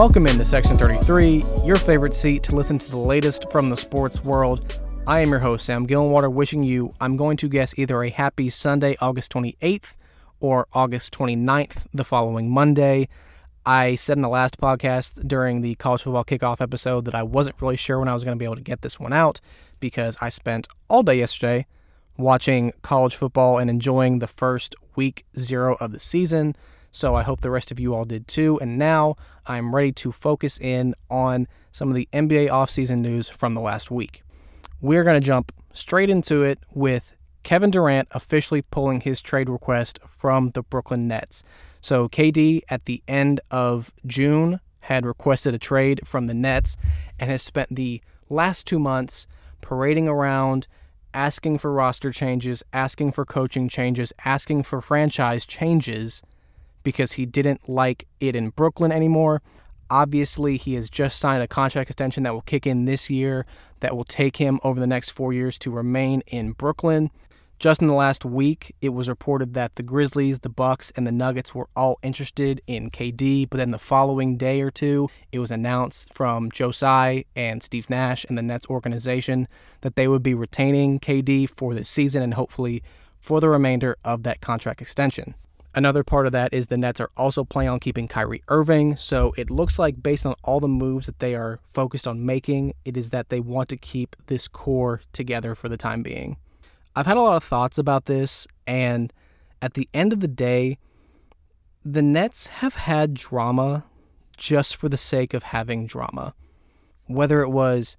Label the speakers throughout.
Speaker 1: Welcome into Section 33, your favorite seat to listen to the latest from the sports world. I am your host, Sam Gillenwater, wishing you, I'm going to guess, either a happy Sunday, August 28th, or August 29th, the following Monday. I said in the last podcast during the college football kickoff episode that I wasn't really sure when I was going to be able to get this one out because I spent all day yesterday watching college football and enjoying the first week zero of the season. So I hope the rest of you all did too. And now I'm ready to focus in on some of the NBA offseason news from the last week. We're going to jump straight into it with Kevin Durant officially pulling his trade request from the Brooklyn Nets. So KD at the end of June had requested a trade from the Nets and has spent the last two months parading around asking for roster changes, asking for coaching changes, asking for franchise changes because he didn't like it in Brooklyn anymore. Obviously, he has just signed a contract extension that will kick in this year that will take him over the next four years to remain in Brooklyn. Just in the last week, it was reported that the Grizzlies, the Bucks, and the Nuggets were all interested in KD, but then the following day or two, it was announced from Joe Tsai and Steve Nash and the Nets organization that they would be retaining KD for this season and hopefully for the remainder of that contract extension. Another part of that is the Nets are also planning on keeping Kyrie Irving. So it looks like, based on all the moves that they are focused on making, it is that they want to keep this core together for the time being. I've had a lot of thoughts about this, and at the end of the day, the Nets have had drama just for the sake of having drama. Whether it was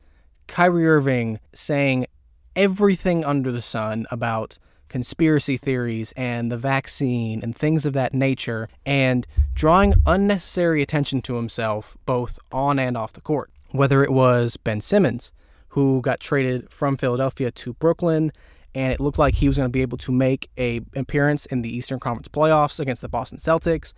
Speaker 1: Kyrie Irving saying everything under the sun about conspiracy theories and the vaccine and things of that nature, and drawing unnecessary attention to himself both on and off the court. Whether it was Ben Simmons, who got traded from Philadelphia to Brooklyn, and it looked like he was going to be able to make a appearance in the Eastern Conference playoffs against the Boston Celtics,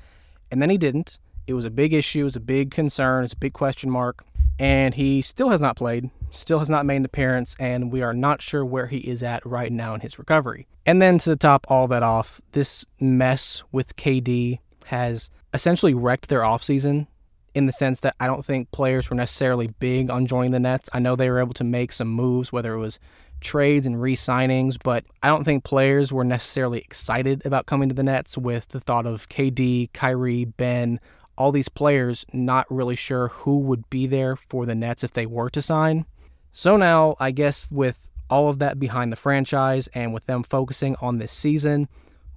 Speaker 1: and then he didn't. It was a big issue, it was a big concern, it's a big question mark, and he still has not played still has not made an appearance, and we are not sure where he is at right now in his recovery. And then to top all that off, this mess with KD has essentially wrecked their offseason in the sense that I don't think players were necessarily big on joining the Nets. I know they were able to make some moves, whether it was trades and re signings, but I don't think players were necessarily excited about coming to the Nets with the thought of KD, Kyrie, Ben, all these players not really sure who would be there for the Nets if they were to sign. So now, I guess with all of that behind the franchise and with them focusing on this season,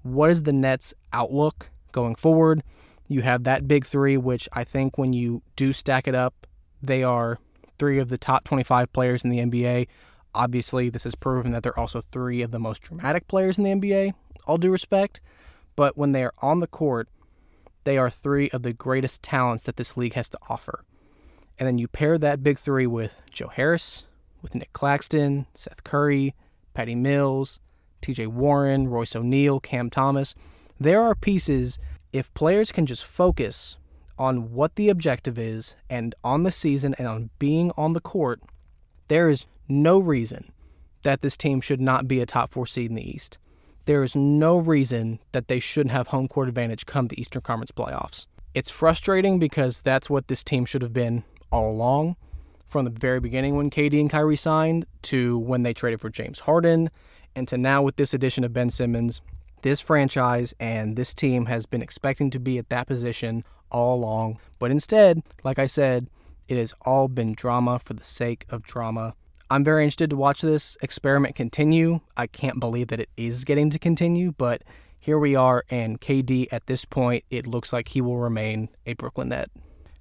Speaker 1: what is the Nets' outlook going forward? You have that big three, which I think when you do stack it up, they are three of the top 25 players in the NBA. Obviously, this has proven that they're also three of the most dramatic players in the NBA, all due respect. But when they are on the court, they are three of the greatest talents that this league has to offer. And then you pair that big three with Joe Harris, with Nick Claxton, Seth Curry, Patty Mills, TJ Warren, Royce O'Neal, Cam Thomas. There are pieces, if players can just focus on what the objective is and on the season and on being on the court, there is no reason that this team should not be a top four seed in the East. There is no reason that they shouldn't have home court advantage come the Eastern Conference playoffs. It's frustrating because that's what this team should have been all along, from the very beginning when KD and Kyrie signed to when they traded for James Harden, and to now with this addition of Ben Simmons. This franchise and this team has been expecting to be at that position all along, but instead, like I said, it has all been drama for the sake of drama. I'm very interested to watch this experiment continue. I can't believe that it is getting to continue, but here we are, and KD at this point, it looks like he will remain a Brooklyn Net.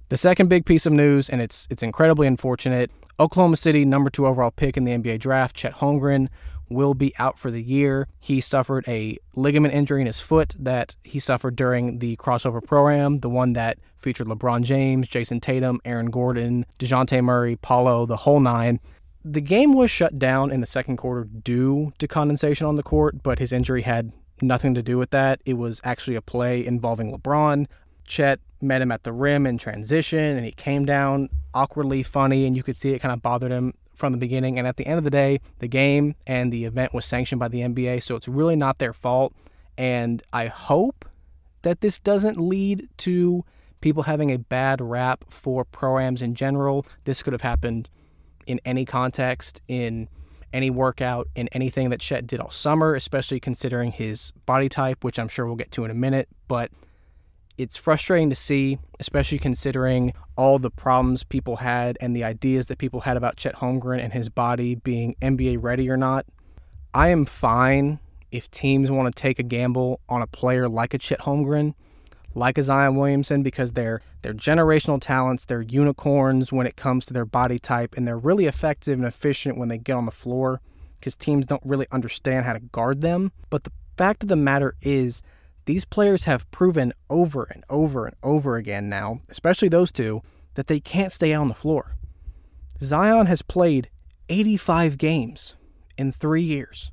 Speaker 1: The second big piece of news, and it's it's incredibly unfortunate, Oklahoma City number two overall pick in the NBA draft, Chet Holmgren, will be out for the year. He suffered a ligament injury in his foot that he suffered during the CrawsOver program, the one that featured LeBron James, Jayson Tatum, Aaron Gordon, DeJounte Murray, Paolo, the whole nine. The game was shut down in the second quarter due to condensation on the court, but his injury had nothing to do with that. It was actually a play involving LeBron. Chet met him at the rim in transition and he came down awkwardly funny and you could see it kind of bothered him from the beginning and at the end of the day the game and the event was sanctioned by the NBA so it's really not their fault and I hope that this doesn't lead to people having a bad rap for proams in general. This could have happened in any context, in any workout, in anything that Chet did all summer, especially considering his body type, which I'm sure we'll get to in a minute. But it's frustrating to see, especially considering all the problems people had and the ideas that people had about Chet Holmgren and his body being NBA ready or not. I am fine if teams want to take a gamble on a player like a Chet Holmgren, like a Zion Williamson, because they're they're generational talents, they're unicorns when it comes to their body type, and they're really effective and efficient when they get on the floor because teams don't really understand how to guard them. But the fact of the matter is these players have proven over and over and over again now, especially those two, that they can't stay on the floor. Zion has played 85 games in three years.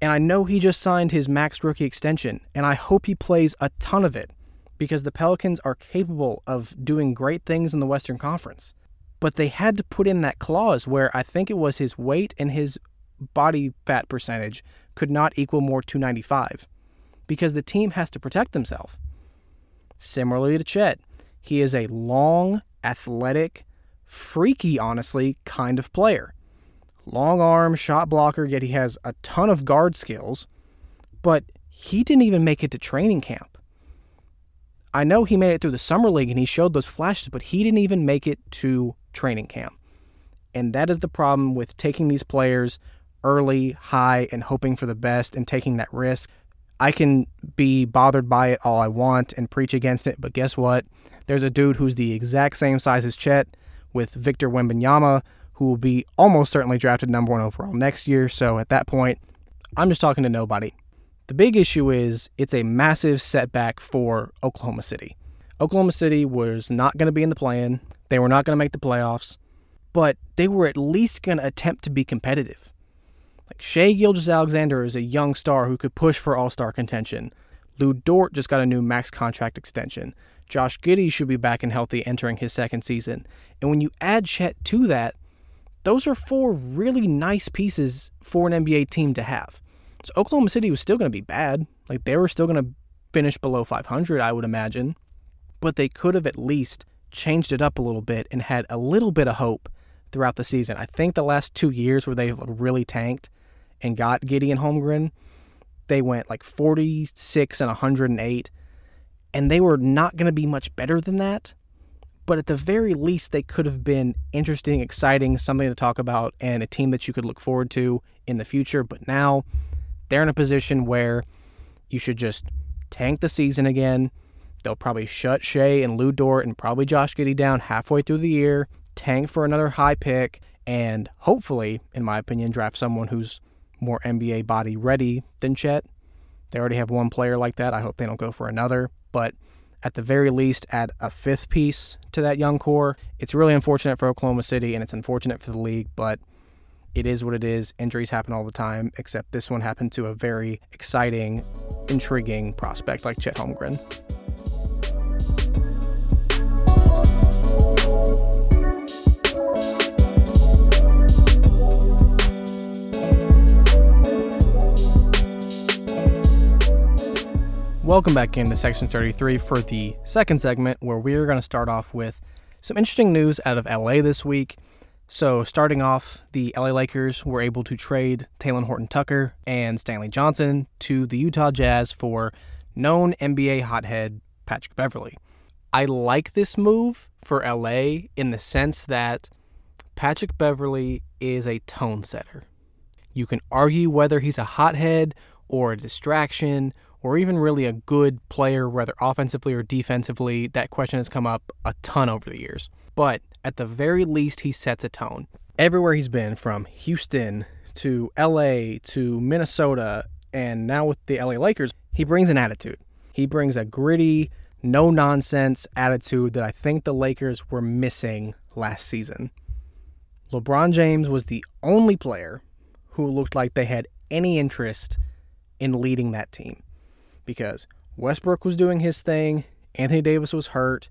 Speaker 1: And I know he just signed his max rookie extension, and I hope he plays a ton of it because the Pelicans are capable of doing great things in the Western Conference. But they had to put in that clause where I think it was his weight and his body fat percentage could not equal more 295 because the team has to protect themselves. Similarly to Chet, he is a long, athletic, freaky, honestly, kind of player. Long arm, shot blocker, yet he has a ton of guard skills, but he didn't even make it to training camp. I know he made it through the summer league and he showed those flashes, but he didn't even make it to training camp. And that is the problem with taking these players early, high, and hoping for the best and taking that risk. I can be bothered by it all I want and preach against it, but guess what? There's a dude who's the exact same size as Chet with Victor Wembanyama, who will be almost certainly drafted number one overall next year. So at that point, I'm just talking to nobody. The big issue is it's a massive setback for Oklahoma City. Oklahoma City was not going to be in the play-in. They were not going to make the playoffs, but they were at least going to attempt to be competitive. Like Shai Gilgeous-Alexander is a young star who could push for all star contention. Lu Dort just got a new max contract extension. Josh Giddey should be back and healthy entering his second season. And when you add Chet to that, those are four really nice pieces for an NBA team to have. So Oklahoma City was still going to be bad. Like they were still going to finish below 500, I would imagine. But they could have at least changed it up a little bit and had a little bit of hope throughout the season. I think the last two years where they've really tanked, and got Giddey and Holmgren, they went like 46 and 108, and they were not going to be much better than that. But at the very least, they could have been interesting, exciting, something to talk about, and a team that you could look forward to in the future. But now they're in a position where you should just tank the season again. They'll probably shut Shai and Lu Dort and probably Josh Giddey down halfway through the year, tank for another high pick, and hopefully, in my opinion, draft someone who's more NBA body ready than Chet. They already have one player like that. I hope they don't go for another. But at the very least, add a fifth piece to that young core. It's really unfortunate for Oklahoma City and it's unfortunate for the league, but it is what it is. Injuries happen all the time, except this one happened to a very exciting, intriguing prospect like Chet Holmgren. Welcome back into Section 33 for the second segment where we are going to start off with some interesting news out of LA this week. So, starting off, the LA Lakers were able to trade Talen Horton Tucker and Stanley Johnson to the Utah Jazz for known NBA hothead Patrick Beverley. I like this move for LA in the sense that Patrick Beverley is a tone setter. You can argue whether he's a hothead or a distraction or even really a good player, whether offensively or defensively, that question has come up a ton over the years. But at the very least, he sets a tone. Everywhere he's been, from Houston to LA to Minnesota, and now with the LA Lakers, he brings an attitude. He brings a gritty, no nonsense attitude that I think the Lakers were missing last season. LeBron James was the only player who looked like they had any interest in leading that team because Westbrook was doing his thing, Anthony Davis was hurt,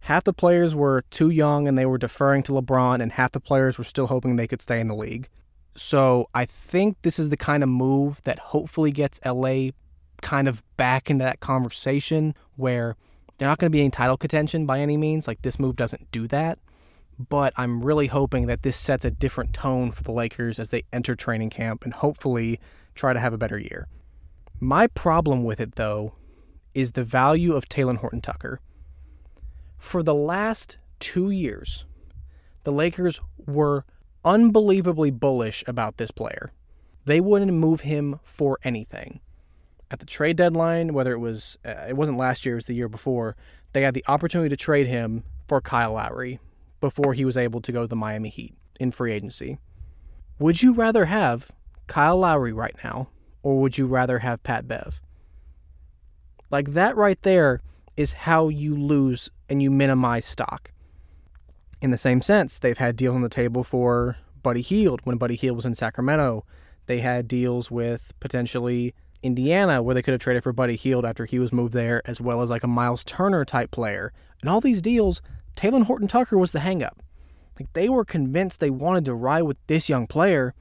Speaker 1: half the players were too young and they were deferring to LeBron, and half the players were still hoping they could stay in the league. So I think this is the kind of move that hopefully gets LA kind of back into that conversation where They're not going to be in title contention by any means. Like this move doesn't do that. But I'm really hoping that this sets a different tone for the Lakers as they enter training camp and hopefully try to have a better year. My problem with it, though, is the value of Talen Horton Tucker. For the last two years, the Lakers were unbelievably bullish about this player. They wouldn't move him for anything. At the trade deadline, whether it was uh, it wasn't last year, it was the year before, they had the opportunity to trade him for Kyle Lowry before he was able to go to the Miami Heat in free agency. Would you rather have Kyle Lowry right now or would you rather have Pat Bev? Like that right there is how you lose and you minimize stock. In the same sense, they've had deals on the table for Buddy Hield when Buddy Hield was in Sacramento. They had deals with potentially Indiana where they could have traded for Buddy Hield after he was moved there, as well as like a Miles Turner type player. And all these deals, Talen Horton Tucker was the hangup. Like they were convinced they wanted to ride with this young player,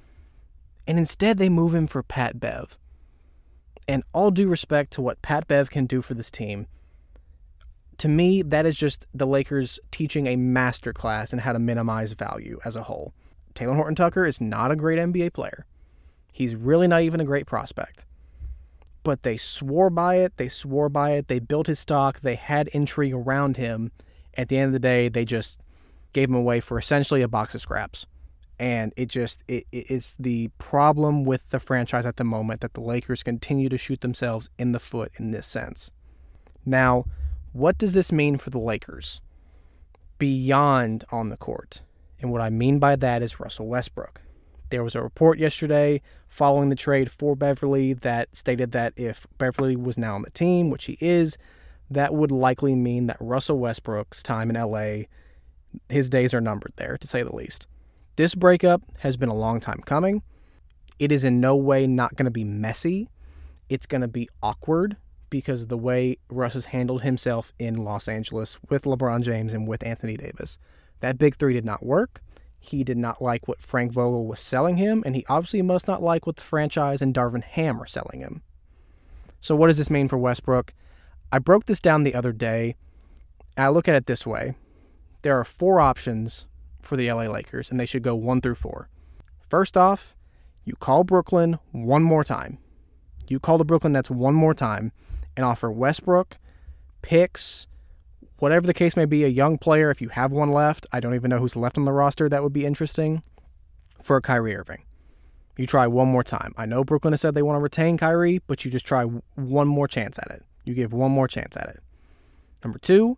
Speaker 1: and instead they move him for Pat Bev. And all due respect to what Pat Bev can do for this team, to me, that is just the Lakers teaching a masterclass in how to minimize value as a whole. Talen Horton Tucker is not a great NBA player. He's really not even a great prospect. But they swore by it, they swore by it, they built his stock, they had intrigue around him. At the end of the day, they just gave him away for essentially a box of scraps and it just it, it's the problem with the franchise at the moment that the Lakers continue to shoot themselves in the foot in this sense. Now, what does this mean for the Lakers beyond on the court? And what I mean by that is Russell Westbrook. There was a report yesterday following the trade for Beverley that stated that if Beverley was now on the team, which he is, that would likely mean that Russell Westbrook's time in LA, his days are numbered there, to say the least. This breakup has been a long time coming. It is in no way not going to be messy. It's going to be awkward because of the way Russ has handled himself in Los Angeles with LeBron James and with Anthony Davis. That big three did not work. He did not like what Frank Vogel was selling him, and he obviously must not like what the franchise and Darvin Ham are selling him. So, what does this mean for Westbrook? I broke this down the other day. I look at it this way there are four options for the LA Lakers, and they should go one through four. First off, you call Brooklyn one more time. You call the Brooklyn Nets one more time and offer Westbrook, picks, whatever the case may be, a young player, if you have one left. I don't even know who's left on the roster that would be interesting for Kyrie Irving. You try one more time. I know Brooklyn has said they want to retain Kyrie, but you just try one more chance at it. You give one more chance at it. Number two,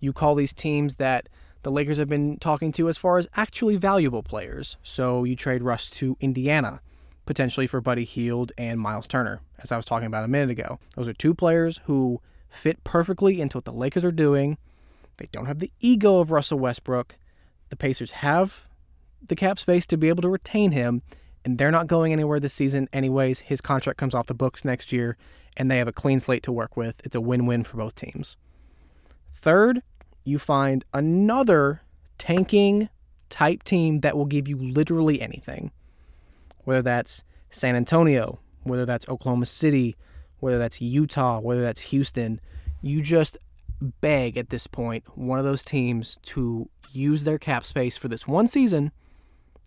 Speaker 1: you call these teams that the Lakers have been talking to as far as actually valuable players. So you trade Russ to Indiana, potentially for Buddy Hield and Miles Turner, as I was talking about a minute ago. Those are two players who fit perfectly into what the Lakers are doing. They don't have the ego of Russell Westbrook. The Pacers have the cap space to be able to retain him, and they're not going anywhere this season, anyways. His contract comes off the books next year, and they have a clean slate to work with. It's a win win for both teams. Third, you find another tanking type team that will give you literally anything. Whether that's San Antonio, whether that's Oklahoma City, whether that's Utah, whether that's Houston, you just beg at this point one of those teams to use their cap space for this one season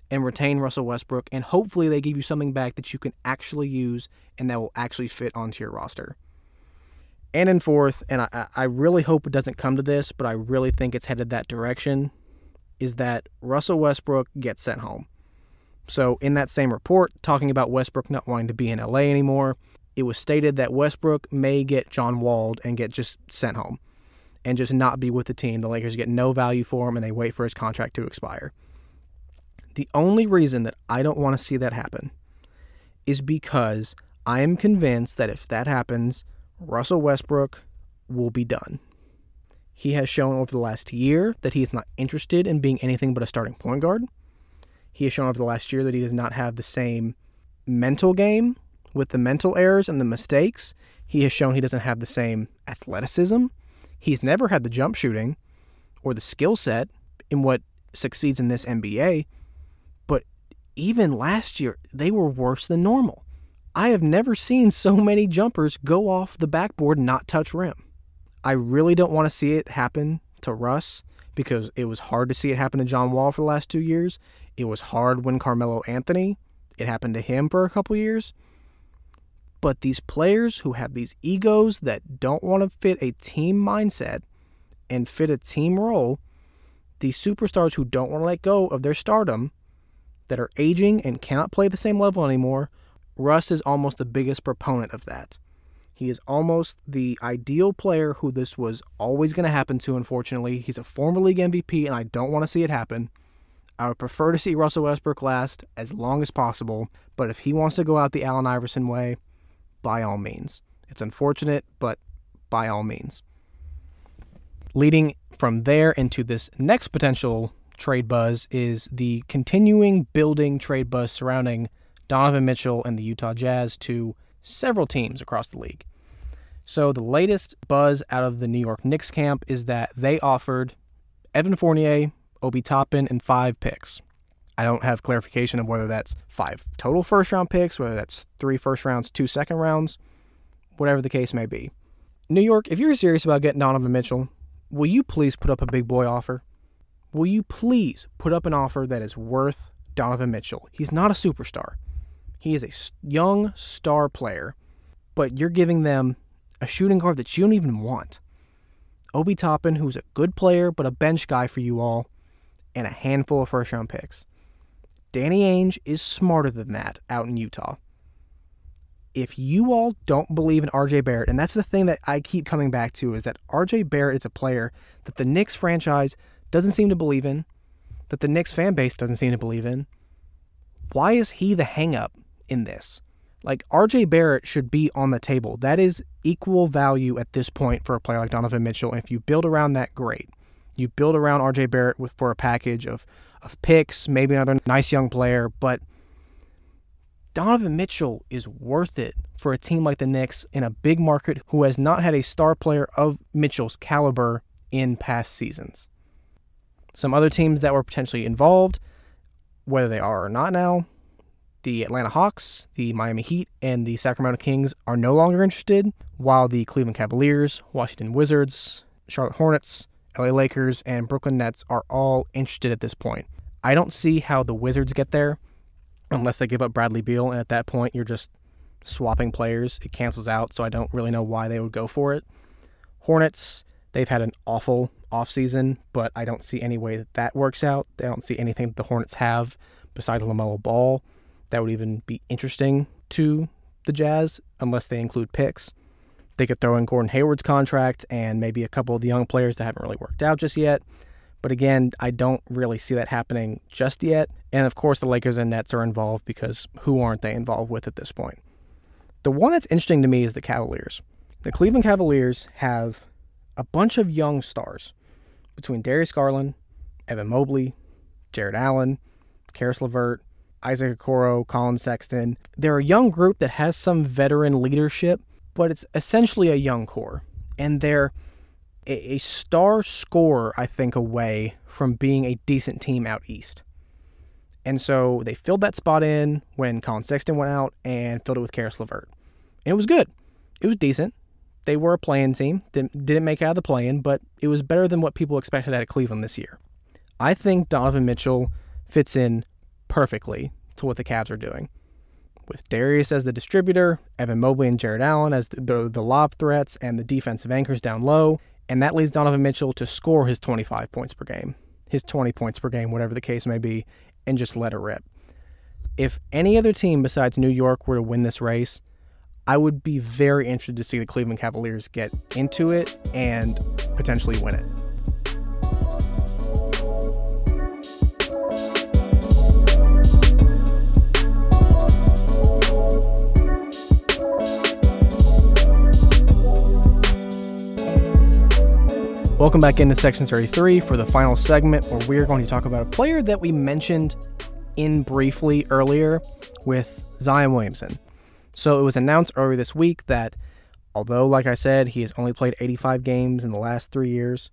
Speaker 1: and retain Russell Westbrook, and hopefully they give you something back that you can actually use and that will actually fit onto your roster and in fourth, and I, I really hope it doesn't come to this, but I really think it's headed that direction, is that Russell Westbrook gets sent home. So, in that same report, talking about Westbrook not wanting to be in LA anymore, it was stated that Westbrook may get John Walled and get just sent home and just not be with the team. The Lakers get no value for him and they wait for his contract to expire. The only reason that I don't want to see that happen is because I am convinced that if that happens, Russell Westbrook will be done. He has shown over the last year that he is not interested in being anything but a starting point guard. He has shown over the last year that he does not have the same mental game with the mental errors and the mistakes. He has shown he doesn't have the same athleticism. He's never had the jump shooting or the skill set in what succeeds in this NBA. But even last year, they were worse than normal. I have never seen so many jumpers go off the backboard and not touch rim. I really don't want to see it happen to Russ because it was hard to see it happen to John Wall for the last two years. It was hard when Carmelo Anthony, it happened to him for a couple years. But these players who have these egos that don't want to fit a team mindset and fit a team role, these superstars who don't want to let go of their stardom, that are aging and cannot play the same level anymore, Russ is almost the biggest proponent of that. He is almost the ideal player who this was always going to happen to, unfortunately. He's a former league MVP, and I don't want to see it happen. I would prefer to see Russell Westbrook last as long as possible, but if he wants to go out the Allen Iverson way, by all means. It's unfortunate, but by all means. Leading from there into this next potential trade buzz is the continuing building trade buzz surrounding Donovan Mitchell and the Utah Jazz to several teams across the league. So the latest buzz out of the New York Knicks camp is that they offered Evan Fournier, Obi Toppin, and five picks. I don't have clarification of whether that's five total first round picks, whether that's three first rounds, two second rounds, whatever the case may be. New York, if you're serious about getting Donovan Mitchell, will you please put up a big boy offer? Will you please put up an offer that is worth Donovan Mitchell? He's not a superstar. He is a young star player, but you're giving them a shooting guard that you don't even want. Obi Toppin, who's a good player but a bench guy for you all, and a handful of first round picks. Danny Ainge is smarter than that out in Utah. If you all don't believe in RJ Barrett, and that's the thing that I keep coming back to, is that RJ Barrett is a player that the Knicks franchise doesn't seem to believe in, that the Knicks fan base doesn't seem to believe in. Why is he the hangup in this? Like RJ Barrett should be on the table. That is equal value at this point for a player like Donovan Mitchell. And if you build around that, great. You build around RJ Barrett with for a package of of picks, maybe another nice young player, but Donovan Mitchell is worth it for a team like the Knicks in a big market who has not had a star player of Mitchell's caliber in past seasons. Some other teams that were potentially involved, whether they are or not now, the Atlanta Hawks, the Miami Heat, and the Sacramento Kings are no longer interested, while the Cleveland Cavaliers, Washington Wizards, Charlotte Hornets, LA Lakers, and Brooklyn Nets are all interested at this point. I don't see how the Wizards get there unless they give up Bradley Beal, and at that point, you're just swapping players. It cancels out, so I don't really know why they would go for it. Hornets, they've had an awful offseason, but I don't see any way that that works out. I don't see anything that the Hornets have besides LaMelo Ball that would even be interesting to the Jazz unless they include picks. They could throw in Gordon Hayward's contract and maybe a couple of the young players that haven't really worked out just yet. But again, I don't really see that happening just yet. And of course, the Lakers and Nets are involved because who aren't they involved with at this point? The one that's interesting to me is the Cavaliers. The Cleveland Cavaliers have a bunch of young stars between Darius Garland, Evan Mobley, Jarrett Allen, Caris LeVert, Isaac Okoro, Collin Sexton. They're a young group that has some veteran leadership, but it's essentially a young core. And they're a, star scorer, I think, away from being a decent team out east. And so they filled that spot in when Collin Sexton went out and filled it with Caris LeVert. And it was good. It was decent. They were a play-in team. Didn't, didn't make out of the play-in, but it was better than what people expected out of Cleveland this year. I think Donovan Mitchell fits in perfectly to what the Cavs are doing with Darius as the distributor, Evan Mobley and Jarrett Allen as the, the, the lob threats and the defensive anchors down low, and that leads Donovan Mitchell to score his 25 points per game, his 20 points per game, whatever the case may be, and just let it rip. If any other team besides New York were to win this race, I would be very interested to see the Cleveland Cavaliers get into it and potentially win it. Welcome back into section 33 for the final segment where we're going to talk about a player that we mentioned in briefly earlier with Zion Williamson. So it was announced earlier this week that although, like I said, he has only played 85 games in the last three years,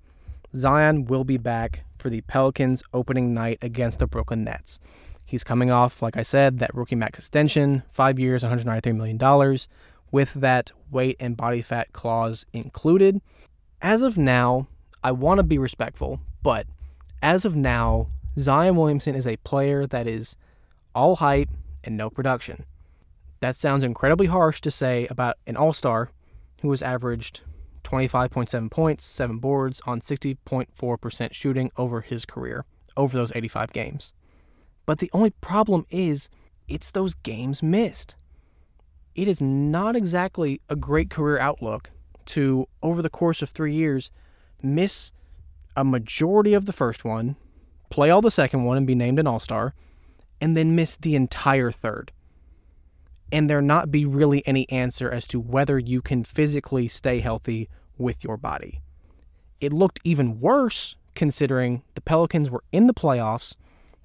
Speaker 1: Zion will be back for the Pelicans opening night against the Brooklyn Nets. He's coming off, like I said, that rookie max extension, five years, $193 million, with that weight and body fat clause included. As of now, I want to be respectful, but as of now, Zion Williamson is a player that is all hype and no production. That sounds incredibly harsh to say about an all star who has averaged 25.7 points, 7 boards on 60.4% shooting over his career, over those 85 games. But the only problem is, it's those games missed. It is not exactly a great career outlook to, over the course of three years, miss a majority of the first one, play all the second one and be named an all star, and then miss the entire third. And there not be really any answer as to whether you can physically stay healthy with your body. It looked even worse considering the Pelicans were in the playoffs,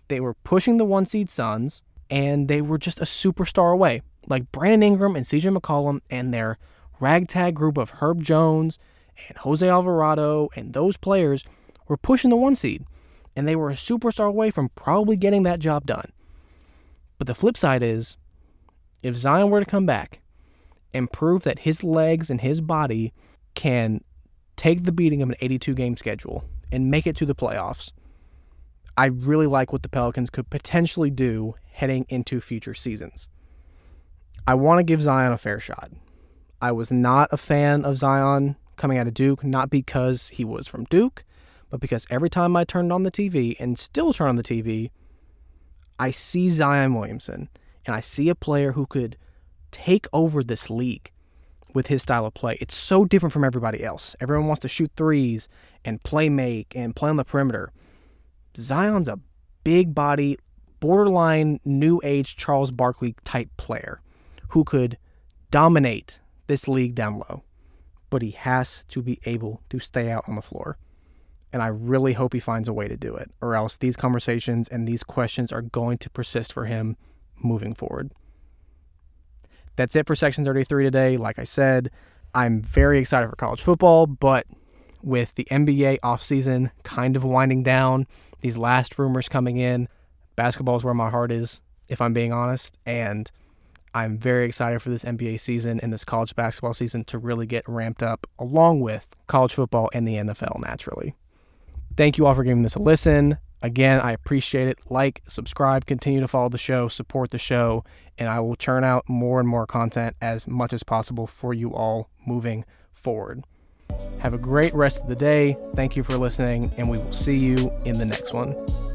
Speaker 1: they were pushing the one seed Suns, and they were just a superstar away. Like Brandon Ingram and CJ McCollum and their ragtag group of Herb Jones and Jose Alvarado and those players were pushing the one seed, and they were a superstar away from probably getting that job done. But the flip side is if Zion were to come back and prove that his legs and his body can take the beating of an 82 game schedule and make it to the playoffs, I really like what the Pelicans could potentially do heading into future seasons. I want to give Zion a fair shot. I was not a fan of Zion coming out of Duke, not because he was from Duke, but because every time I turned on the TV and still turn on the TV, I see Zion Williamson and I see a player who could take over this league with his style of play. It's so different from everybody else. Everyone wants to shoot threes and play make and play on the perimeter. Zion's a big body, borderline new age Charles Barkley type player who could dominate this league down low. But he has to be able to stay out on the floor. And I really hope he finds a way to do it, or else these conversations and these questions are going to persist for him moving forward. That's it for Section 33 today. Like I said, I'm very excited for college football, but with the NBA offseason kind of winding down, these last rumors coming in, basketball is where my heart is, if I'm being honest. And I'm very excited for this NBA season and this college basketball season to really get ramped up along with college football and the NFL naturally. Thank you all for giving this a listen. Again, I appreciate it. Like, subscribe, continue to follow the show, support the show, and I will churn out more and more content as much as possible for you all moving forward. Have a great rest of the day. Thank you for listening, and we will see you in the next one.